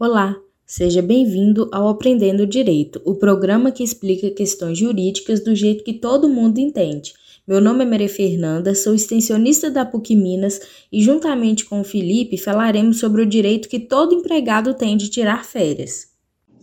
Olá, seja bem-vindo ao Aprendendo Direito, o programa que explica questões jurídicas do jeito que todo mundo entende. Meu nome é Maria Fernanda, sou extensionista da PUC Minas e, juntamente com o Felipe, falaremos sobre o direito que todo empregado tem de tirar férias.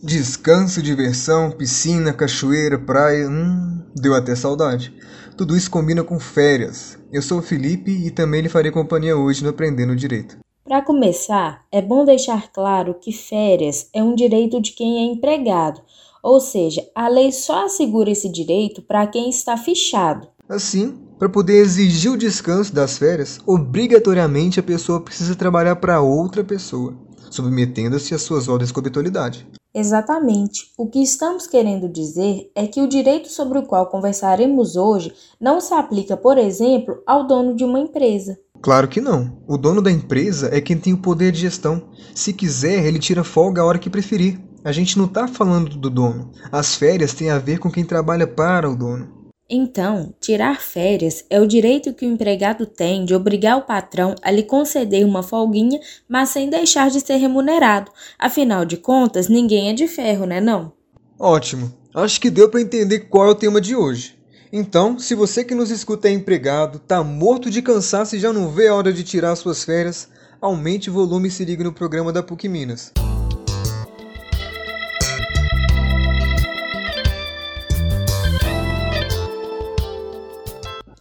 Descanso, diversão, piscina, cachoeira, praia, hum, deu até saudade. Tudo isso combina com férias. Eu sou o Felipe e também lhe farei companhia hoje no Aprendendo Direito. Para começar, é bom deixar claro que férias é um direito de quem é empregado, ou seja, a lei só assegura esse direito para quem está fichado. Assim, para poder exigir o descanso das férias, obrigatoriamente a pessoa precisa trabalhar para outra pessoa, submetendo-se às suas ordens com habitualidade. Exatamente. O que estamos querendo dizer é que o direito sobre o qual conversaremos hoje não se aplica, por exemplo, ao dono de uma empresa. Claro que não. O dono da empresa é quem tem o poder de gestão. Se quiser, ele tira folga a hora que preferir. A gente não está falando do dono. As férias têm a ver com quem trabalha para o dono. Então, tirar férias é o direito que o empregado tem de obrigar o patrão a lhe conceder uma folguinha, mas sem deixar de ser remunerado. Afinal de contas, ninguém é de ferro, né não? Ótimo. Acho que deu para entender qual é o tema de hoje. Então, se você que nos escuta é empregado, tá morto de cansaço e já não vê a hora de tirar suas férias, aumente o volume e se ligue no programa da PUC Minas.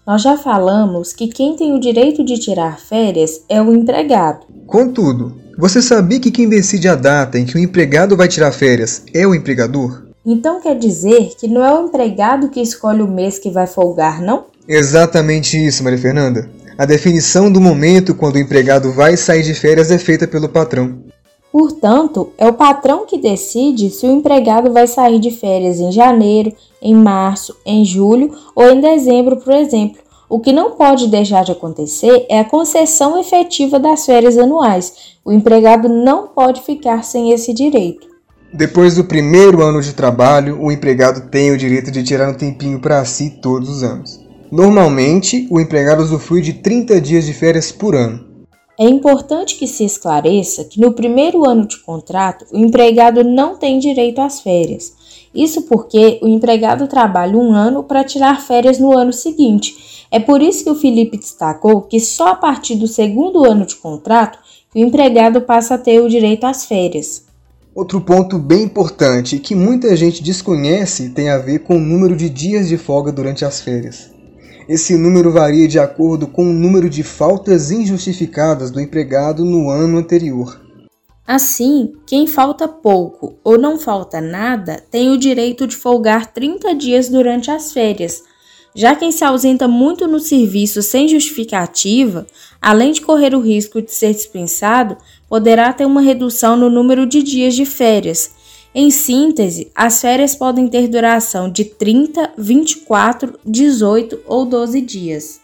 Nós já falamos que quem tem o direito de tirar férias é o empregado. Contudo, você sabia que quem decide a data em que o empregado vai tirar férias é o empregador? Então quer dizer que não é o empregado que escolhe o mês que vai folgar, não? Exatamente isso, Maria Fernanda. A definição do momento quando o empregado vai sair de férias é feita pelo patrão. Portanto, é o patrão que decide se o empregado vai sair de férias em janeiro, em março, em julho ou em dezembro, por exemplo. O que não pode deixar de acontecer é a concessão efetiva das férias anuais. O empregado não pode ficar sem esse direito. Depois do primeiro ano de trabalho, o empregado tem o direito de tirar um tempinho para si todos os anos. Normalmente, o empregado usufrui de 30 dias de férias por ano. É importante que se esclareça que no primeiro ano de contrato, o empregado não tem direito às férias. Isso porque o empregado trabalha um ano para tirar férias no ano seguinte. É por isso que o Felipe destacou que só a partir do segundo ano de contrato o empregado passa a ter o direito às férias. Outro ponto bem importante que muita gente desconhece tem a ver com o número de dias de folga durante as férias. Esse número varia de acordo com o número de faltas injustificadas do empregado no ano anterior. Assim, quem falta pouco ou não falta nada tem o direito de folgar 30 dias durante as férias. Já quem se ausenta muito no serviço sem justificativa, além de correr o risco de ser dispensado, poderá ter uma redução no número de dias de férias. Em síntese, as férias podem ter duração de 30, 24, 18 ou 12 dias.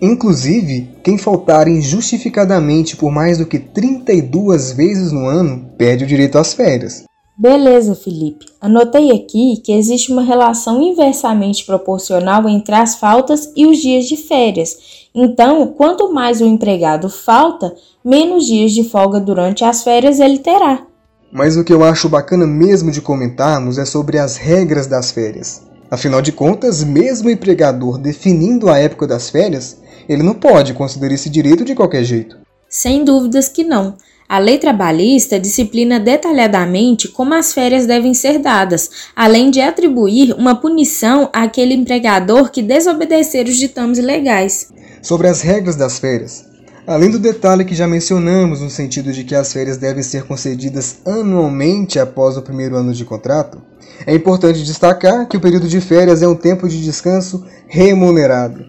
Inclusive, quem faltar injustificadamente por mais do que 32 vezes no ano perde o direito às férias. Beleza, Felipe. Anotei aqui que existe uma relação inversamente proporcional entre as faltas e os dias de férias. Então, quanto mais o empregado falta, menos dias de folga durante as férias ele terá. Mas o que eu acho bacana mesmo de comentarmos é sobre as regras das férias. Afinal de contas, mesmo o empregador definindo a época das férias, ele não pode considerar esse direito de qualquer jeito. Sem dúvidas que não. A lei trabalhista disciplina detalhadamente como as férias devem ser dadas, além de atribuir uma punição àquele empregador que desobedecer os ditames legais. Sobre as regras das férias, além do detalhe que já mencionamos no sentido de que as férias devem ser concedidas anualmente após o primeiro ano de contrato, é importante destacar que o período de férias é um tempo de descanso remunerado.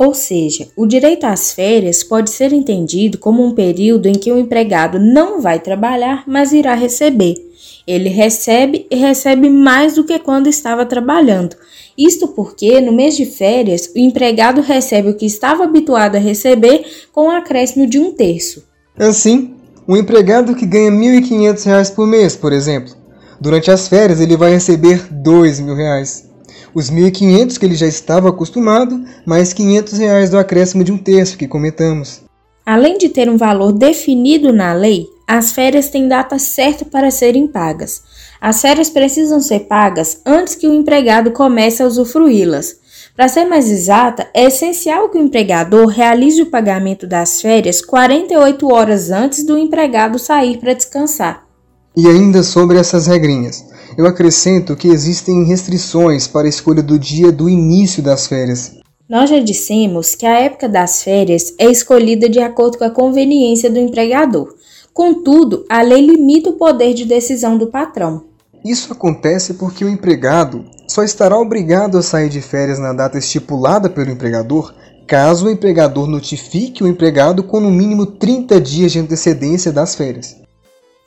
Ou seja, o direito às férias pode ser entendido como um período em que o empregado não vai trabalhar, mas irá receber. Ele recebe e recebe mais do que quando estava trabalhando. Isto porque, no mês de férias, o empregado recebe o que estava habituado a receber com um acréscimo de um terço. Assim, um empregado que ganha R$ 1.500 por mês, por exemplo, durante as férias ele vai receber R$ 2.000 os 1.500 que ele já estava acostumado, mais 500 reais do acréscimo de um terço que comentamos. Além de ter um valor definido na lei, as férias têm data certa para serem pagas. As férias precisam ser pagas antes que o empregado comece a usufruí-las. Para ser mais exata, é essencial que o empregador realize o pagamento das férias 48 horas antes do empregado sair para descansar. E ainda sobre essas regrinhas, eu acrescento que existem restrições para a escolha do dia do início das férias. Nós já dissemos que a época das férias é escolhida de acordo com a conveniência do empregador. Contudo, a lei limita o poder de decisão do patrão. Isso acontece porque o empregado só estará obrigado a sair de férias na data estipulada pelo empregador caso o empregador notifique o empregado com no mínimo 30 dias de antecedência das férias.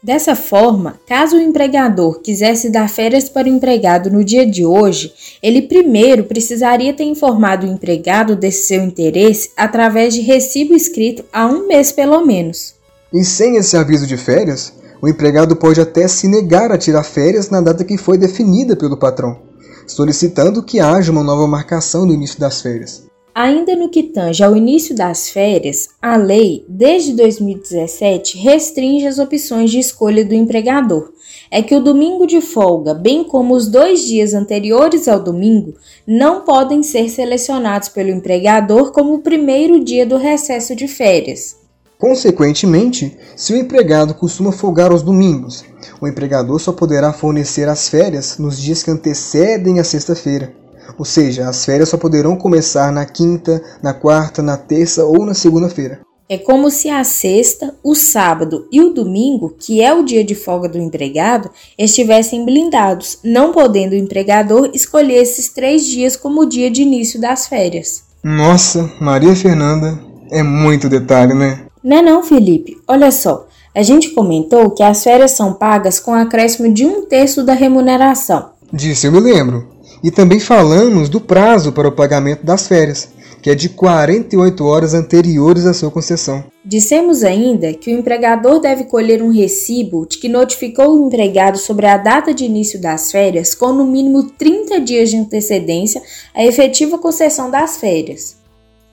Dessa forma, caso o empregador quisesse dar férias para o empregado no dia de hoje, ele primeiro precisaria ter informado o empregado desse seu interesse através de recibo escrito há um mês pelo menos. E sem esse aviso de férias, o empregado pode até se negar a tirar férias na data que foi definida pelo patrão, solicitando que haja uma nova marcação no início das férias. Ainda no que tange ao início das férias, a lei, desde 2017, restringe as opções de escolha do empregador. É que o domingo de folga, bem como os dois dias anteriores ao domingo, não podem ser selecionados pelo empregador como o primeiro dia do recesso de férias. Consequentemente, se o empregado costuma folgar aos domingos, o empregador só poderá fornecer as férias nos dias que antecedem a sexta-feira. Ou seja, as férias só poderão começar na quinta, na quarta, na terça ou na segunda-feira. É como se a sexta, o sábado e o domingo, que é o dia de folga do empregado, estivessem blindados, não podendo o empregador escolher esses três dias como o dia de início das férias. Nossa, Maria Fernanda, é muito detalhe, né? Não é não, Felipe. Olha só, a gente comentou que as férias são pagas com acréscimo de um terço da remuneração. Disso eu me lembro. E também falamos do prazo para o pagamento das férias, que é de 48 horas anteriores à sua concessão. Dissemos ainda que o empregador deve colher um recibo de que notificou o empregado sobre a data de início das férias com no mínimo 30 dias de antecedência à efetiva concessão das férias.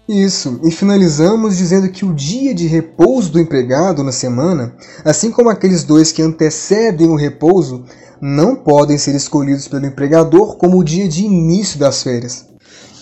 Isso, e finalizamos dizendo que o dia de repouso do empregado na semana, assim como aqueles dois que antecedem o repouso, não podem ser escolhidos pelo empregador como o dia de início das férias.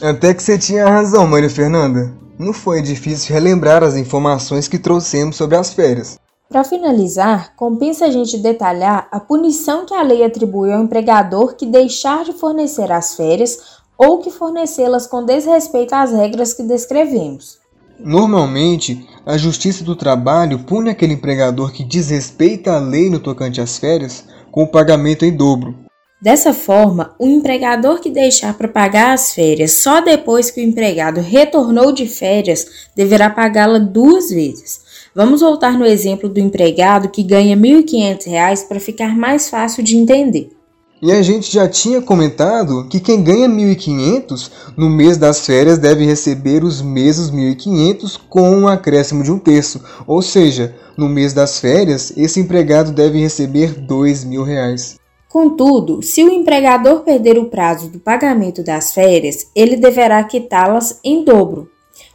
Até que você tinha razão, Maria Fernanda. Não foi difícil relembrar as informações que trouxemos sobre as férias. Para finalizar, compensa a gente detalhar a punição que a lei atribui ao empregador que deixar de fornecer as férias ou que fornecê-las com desrespeito às regras que descrevemos. Normalmente, a Justiça do Trabalho pune aquele empregador que desrespeita a lei no tocante às férias com o pagamento em dobro. Dessa forma, o empregador que deixar para pagar as férias só depois que o empregado retornou de férias deverá pagá-la duas vezes. Vamos voltar no exemplo do empregado que ganha R$ 1.500 para ficar mais fácil de entender. E a gente já tinha comentado que quem ganha 1.500 no mês das férias deve receber os mesmos 1.500 com um acréscimo de um terço, ou seja, no mês das férias esse empregado deve receber R$ 2.000. Contudo, se o empregador perder o prazo do pagamento das férias, ele deverá quitá-las em dobro,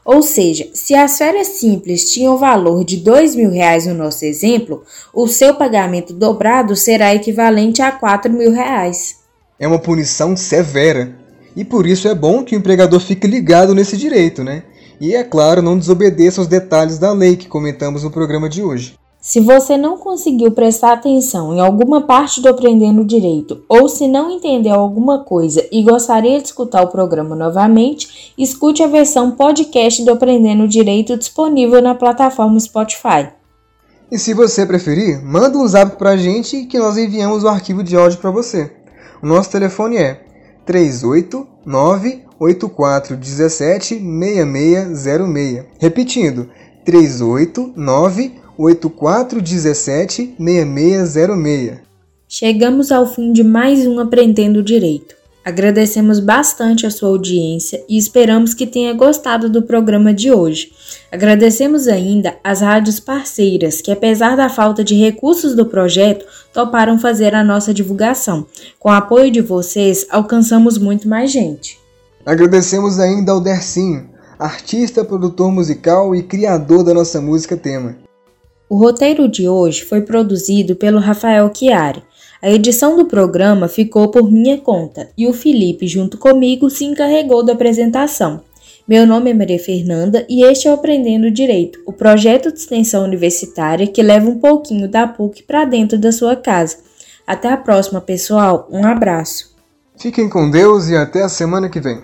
ou seja, se as férias simples tinham valor de R$ mil reais no nosso exemplo, o seu pagamento dobrado será equivalente a R$ mil reais. É uma punição severa. E por isso é bom que o empregador fique ligado nesse direito, né? E é claro, não desobedeça os detalhes da lei que comentamos no programa de hoje. Se você não conseguiu prestar atenção em alguma parte do Aprendendo Direito ou se não entendeu alguma coisa e gostaria de escutar o programa novamente, escute a versão podcast do Aprendendo Direito disponível na plataforma Spotify. E se você preferir, manda um zap pra gente que nós enviamos o arquivo de áudio para você. O nosso telefone é 389 8417 6606. Repetindo, 389 8417 6606. Chegamos ao fim de mais um Aprendendo Direito. Agradecemos bastante a sua audiência e esperamos que tenha gostado do programa de hoje. Agradecemos ainda as rádios parceiras que, apesar da falta de recursos do projeto, toparam fazer a nossa divulgação. Com o apoio de vocês, alcançamos muito mais gente. Agradecemos ainda ao Dercinho, artista, produtor musical e criador da nossa música tema. O roteiro de hoje foi produzido pelo Rafael Chiari. A edição do programa ficou por minha conta e o Felipe, junto comigo, se encarregou da apresentação. Meu nome é Maria Fernanda e este é o Aprendendo Direito, o projeto de extensão universitária que leva um pouquinho da PUC para dentro da sua casa. Até a próxima, pessoal. Um abraço. Fiquem com Deus e até a semana que vem.